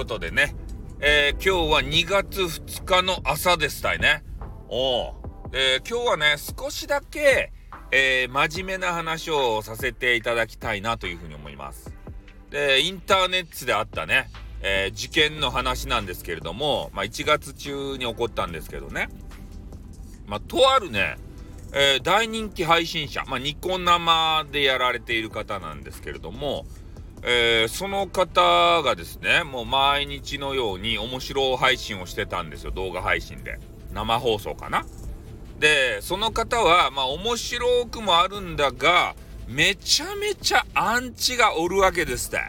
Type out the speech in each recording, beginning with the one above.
ことでね、えー、今日は2月2日の朝ですたいね。おえー、今日はね、少しだけ、えー、真面目な話をさせていただきたいなというふうに思います。で、インターネットであったね、えー、事件の話なんですけれども、まあ、1月中に起こったんですけどね、まあ、とあるね、えー、大人気配信者、まあ、ニコ生でやられている方なんですけれども、えー、その方がですね、もう毎日のように面白配信をしてたんですよ、動画配信で。生放送かな。で、その方は、まあ面白くもあるんだが、めちゃめちゃアンチがおるわけですって。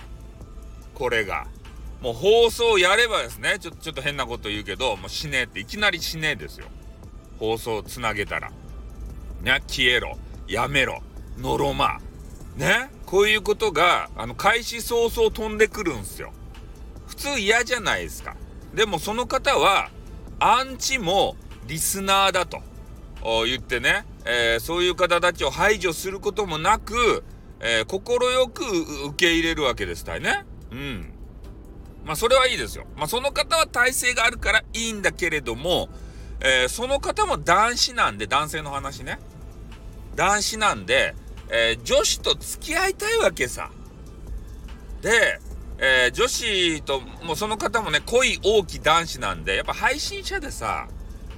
これが。もう放送やればですね、ちょちょっと変なこと言うけど、もう死ねえって、いきなり死ねえですよ。放送つなげたら。ね、消えろ、やめろ、のろま。ね、こういうことが、あの、開始早々飛んでくるんですよ。普通嫌じゃないですか。でもその方は、アンチもリスナーだと言ってね、えー、そういう方たちを排除することもなく、えー、快く受け入れるわけですたいね。うん。まあそれはいいですよ。まあその方は体制があるからいいんだけれども、えー、その方も男子なんで、男性の話ね。男子なんで、えー、女子と付き合いたいわけさ。で、えー、女子と、もうその方もね、恋大き男子なんで、やっぱ配信者でさ、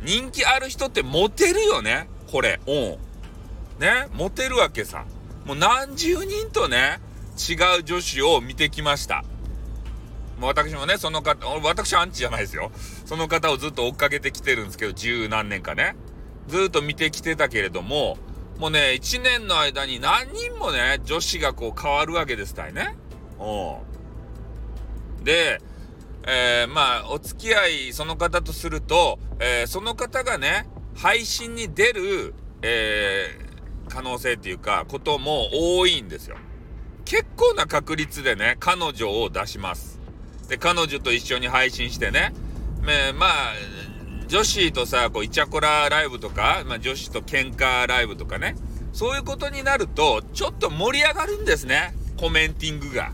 人気ある人ってモテるよね、これ。うん。ね、モテるわけさ。もう何十人とね、違う女子を見てきました。もう私もね、その方、私アンチじゃないですよ。その方をずっと追っかけてきてるんですけど、十何年かね。ずっと見てきてたけれども、もうね、1年の間に何人もね、女子がこう変わるわけですたいね。うん。で、えー、まあ、お付き合い、その方とすると、えー、その方がね、配信に出る、えー、可能性っていうか、ことも多いんですよ。結構な確率でね、彼女を出します。で、彼女と一緒に配信してね、えー、まあ、女子とさ、こう、イチャコラライブとか、まあ、女子と喧嘩ライブとかね、そういうことになると、ちょっと盛り上がるんですね。コメンティングが。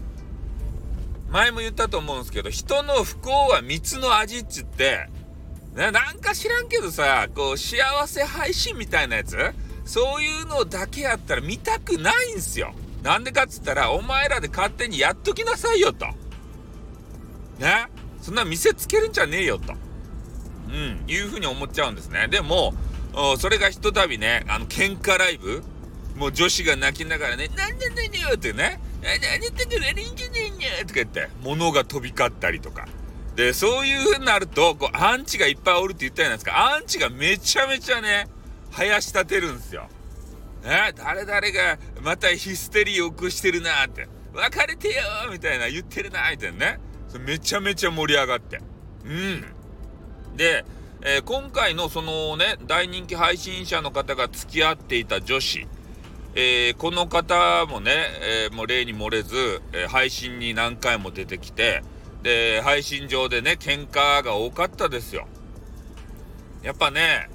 前も言ったと思うんですけど、人の不幸は蜜の味っつって、ね、なんか知らんけどさ、こう、幸せ配信みたいなやつ？そういうのだけやったら見たくないんすよ。なんでかっつったら、お前らで勝手にやっときなさいよと。ね？そんな見せつけるんじゃねえよと。うん、いうふうに思っちゃうんですね。でも、それがひとたびね、あの、喧嘩ライブもう女子が泣きながらね、なんでなんよってね、何言ってんだ悪いんじゃねえにゃとか言って、物が飛び交ったりとか。で、そういう風になると、こう、アンチがいっぱいおるって言ったじゃないですか。アンチがめちゃめちゃね、生やし立てるんですよ。ね、誰々がまたヒステリーを起こしてるなって。別れてよみたいな言ってるなみたいなね。めちゃめちゃ盛り上がって。うん。で、えー、今回のそのね、大人気配信者の方が付き合っていた女子、えー、この方もね、えー、もう例に漏れず、え配信に何回も出てきて、で、配信上でね、喧嘩が多かったですよ。やっぱね、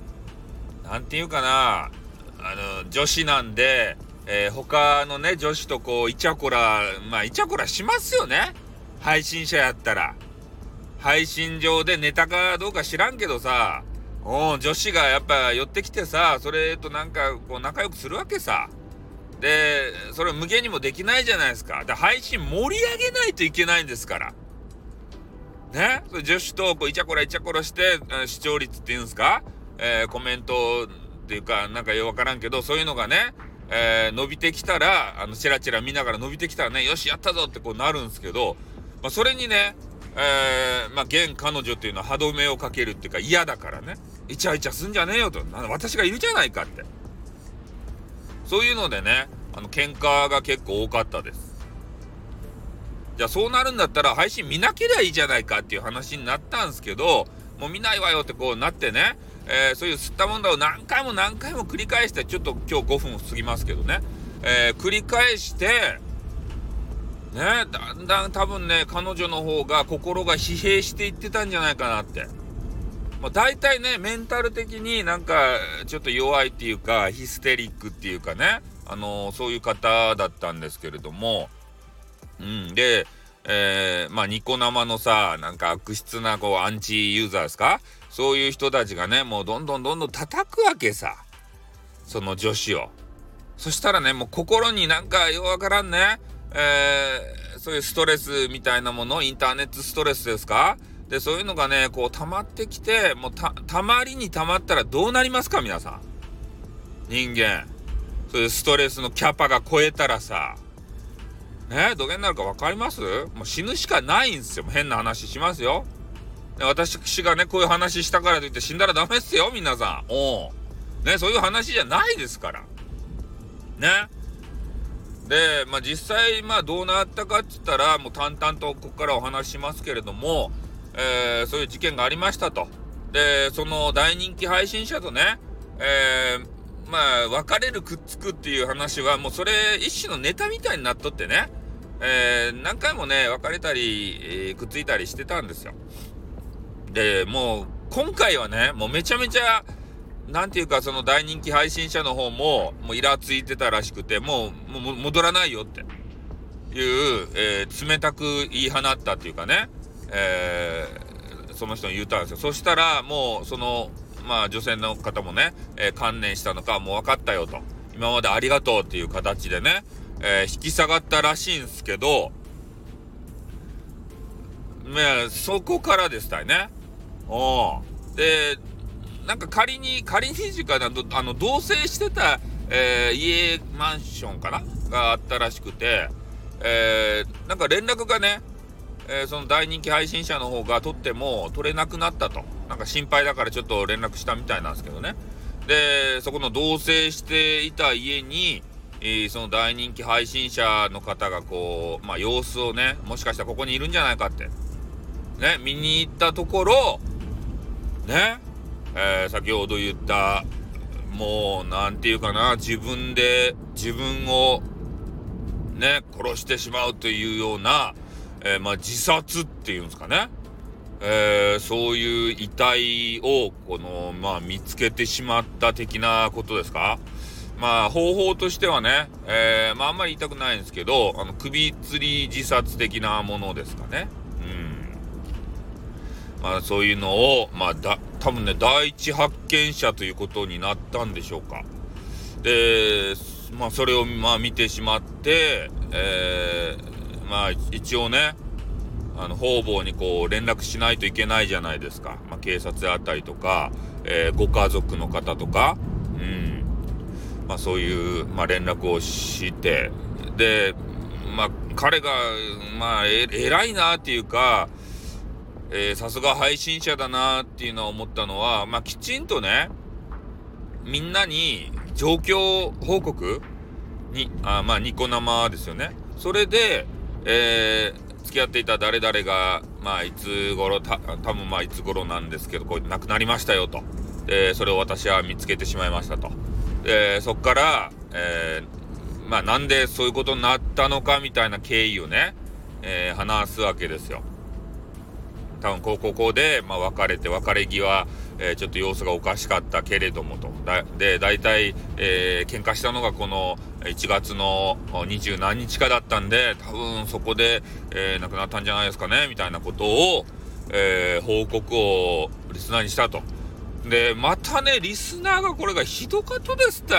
なんていうかな、あの、女子なんで、え他のね、女子とこう、イチャコラ、まあ、イチャコラしますよね。配信者やったら。配信上でネタかどうか知らんけどさ、お女子がやっぱ寄ってきてさ、それとなんかこう仲良くするわけさ。で、それ無限にもできないじゃないですか。で、配信盛り上げないといけないんですから。ね？それ女子とこうイチャコライチャコラして、視聴率っていうんですか？えー、コメントっていうか、なんかよくわからんけど、そういうのがね、えー、伸びてきたら、あの、チラチラ見ながら伸びてきたらね、よし、やったぞってこうなるんですけど、まあ、それにね、えー、まあ、現彼女っていうのは歯止めをかけるっていうか嫌だからね、イチャイチャすんじゃねえよと、私がいるじゃないかって。そういうのでね、あの、喧嘩が結構多かったです。じゃあそうなるんだったら配信見なければいいじゃないかっていう話になったんですけど、もう見ないわよってこうなってね、えー、そういう吸ったもんだを何回も何回も繰り返して、ちょっと今日5分過ぎますけどね、えー、繰り返して、ね、だんだん多分ね、彼女の方が心が疲弊していってたんじゃないかなって。まあ、大体ね、メンタル的になんかちょっと弱いっていうか、ヒステリックっていうかね、あのー、そういう方だったんですけれども、うん、で、えー、まあ、ニコ生のさ、なんか悪質な、こう、アンチユーザーですか？そういう人たちがね、もうどんどんどんどん叩くわけさ。その女子を。そしたらね、もう心になんかようわからんね、えー、そういうストレスみたいなもの、インターネットストレスですか？で、そういうのがね、こう溜まってきて、もうた、たまりに溜まったらどうなりますか？皆さん。人間。そういうストレスのキャパが超えたらさ、ね？どげになるか分かります？もう死ぬしかないんですよ。変な話しますよ。で私がね、こういう話したからといって死んだらダメっすよ、皆さん。おね、そういう話じゃないですから。ね？で、まあ実際、まあどうなったかって言ったら、もう淡々とここからお話しますけれども、えー、そういう事件がありましたと。で、その大人気配信者とね、えー、まあ、別れるくっつくっていう話は、もうそれ一種のネタみたいになっとってね、えー、何回もね、別れたり、えー、くっついたりしてたんですよ。で、もう、今回はね、もうめちゃめちゃ、なんていうか、その大人気配信者の方も、もうイラついてたらしくて、もう、もう戻らないよっていう、えー、冷たく言い放ったっていうかね、えー、その人に言ったんですよ。そしたら、もう、その、まあ女性の方もね、えー、観念したのかもう分かったよと。今までありがとうっていう形でね、えー、引き下がったらしいんですけど、ね、そこからでしたよね。おで、なんか仮に、仮に時間あの、同棲してた、えー、家、マンションかな？があったらしくて、えー、なんか連絡がね、えー、その大人気配信者の方が取っても取れなくなったと。なんか心配だからちょっと連絡したみたいなんですけどね。で、そこの同棲していた家に、えー、その大人気配信者の方がこう、まあ様子をね、もしかしたらここにいるんじゃないかって、ね、見に行ったところ、ね、えー、先ほど言った、もう、なんていうかな、自分で自分を、ね、殺してしまうというような、えー、まあ、自殺っていうんですかね。えー、そういう遺体を、この、まあ、見つけてしまった的なことですかまあ、方法としてはね、えー、まあ、あんまり言いたくないんですけど、あの、首吊り自殺的なものですかね。まあ、そういうのを、まあ、だ、多分ね、第一発見者ということになったんでしょうか。で、まあ、それを、まあ、見てしまって、えー、まあ一応ね、あの方々にこう連絡しないといけないじゃないですか。まあ、警察あたりとか、えー、ご家族の方とか、うん。まあそういう、まあ、連絡をして、で、まあ彼が、まあえ偉いなっていうか、えさすが配信者だなっていうのは思ったのは、まあきちんとね、みんなに状況報告に、あまあニコ生ですよね。それで、えー、付き合っていた誰々が、まあ、いつ頃、た、多分まあ、いつ頃なんですけど、こう、亡くなりましたよと。で、それを私は見つけてしまいましたと。で、そっから、えー、まあ、なんでそういうことになったのかみたいな経緯をね、えー、話すわけですよ。多分、こう、ここで、まあ、別れて、別れ際、えー、ちょっと様子がおかしかったけれどもと。だで、大体、えー、喧嘩したのがこの1月の二十何日かだったんで、多分そこで、えー、亡くなったんじゃないですかね、みたいなことを、えー、報告をリスナーにしたと。で、またね、リスナーがこれがひどかとですって。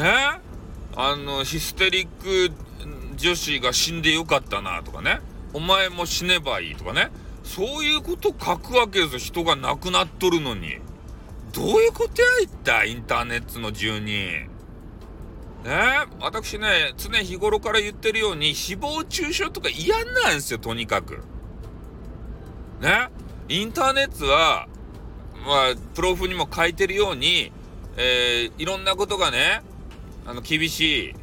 ね？あの、ヒステリック女子が死んでよかったなとかね。お前も死ねばいいとかね。そういうこと書くわけですよ。人が亡くなっとるのに。どういうことやいったインターネットの住人。ね私ね、常日頃から言ってるように、誹謗中傷とか嫌なんですよ、とにかく。ねインターネットは、まあ、プロフにも書いてるように、えー、いろんなことがね、あの、厳しい。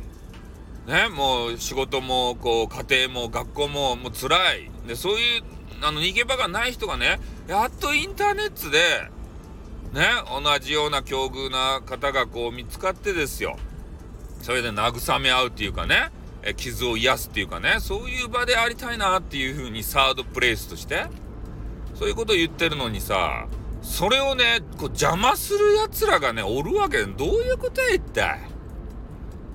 ね、もう仕事も、こう、家庭も学校も、もう辛い。で、そういうあの、逃げ場がない人がね、やっとインターネットで、ね、同じような境遇な方がこう見つかってですよ。それで慰め合うっていうかね、え傷を癒すっていうかね、そういう場でありたいなっていう風にサードプレイスとして、そういうことを言ってるのにさ、それをね、こう邪魔する奴らがね、おるわけで、どういうことや一体。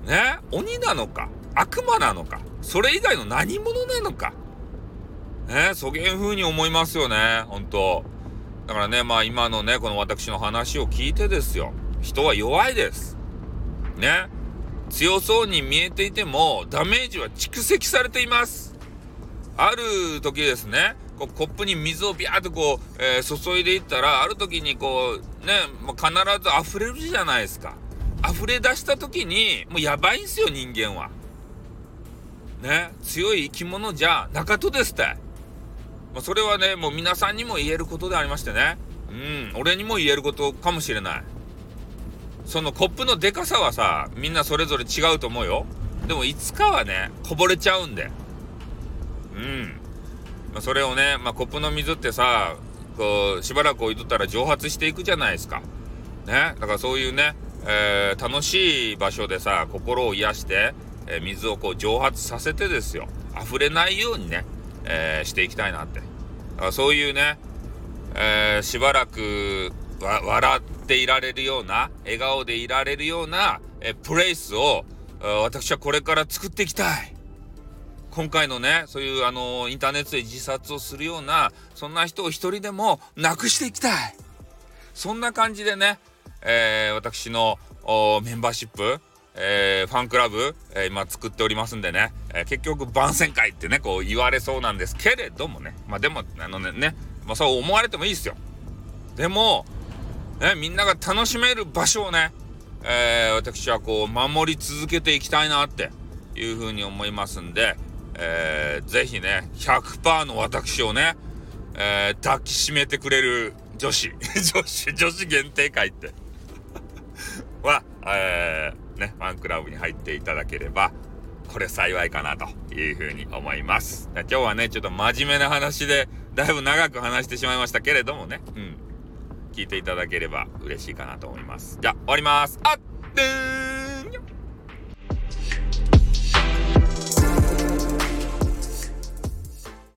ね鬼なのか悪魔なのかそれ以外の何者なのかね、そげん風に思いますよね、本当だからね、まあ今のね、この私の話を聞いてですよ。人は弱いです。ね。強そうに見えていても、ダメージは蓄積されています。ある時ですね、こうコップに水をビャーっとこう、えー、注いでいったら、ある時にこう、ね、もう必ず溢れるじゃないですか。溢れ出した時に、もうやばいんすよ、人間は。ね、強い生き物じゃなかとですって。まあ、それはね、もう皆さんにも言えることでありましてね。うん、俺にも言えることかもしれない。そのコップのでかさはさ、みんなそれぞれ違うと思うよ。でもいつかはね、こぼれちゃうんで。うん。まあ、それをね、まあ、コップの水ってさ、こう、しばらく置いとったら蒸発していくじゃないですか。ね。だからそういうね、えー、楽しい場所でさ、心を癒して、えー、水をこう蒸発させてですよ。溢れないようにね、えー、していきたいなって。だからそういうね、えしばらく笑っていられるような、笑顔でいられるような、えプレイスを、私はこれから作っていきたい。今回のね、そういうあの、インターネットで自殺をするような、そんな人を一人でもなくしていきたい。そんな感じでね、えー、私のメンバーシップ、えー、ファンクラブ、えー、今作っておりますんでね、え結局番宣会ってね、こう言われそうなんですけれどもね、まあでも、あのね、ね。まあそう思われてもいいですよ。でも、ね、みんなが楽しめる場所をね、えー、私はこう守り続けていきたいなっていうふうに思いますんで、えー、ぜひね、100%の私をね、えー、抱きしめてくれる女子、女子、女子限定会って。は、えー、ね、ファンクラブに入っていただければ、これ幸いかなというふうに思います。今日はね、ちょっと真面目な話で、だいぶ長く話してしまいましたけれどもね、うん。聞いていただければ嬉しいかなと思います。じゃあ、終わります。あっ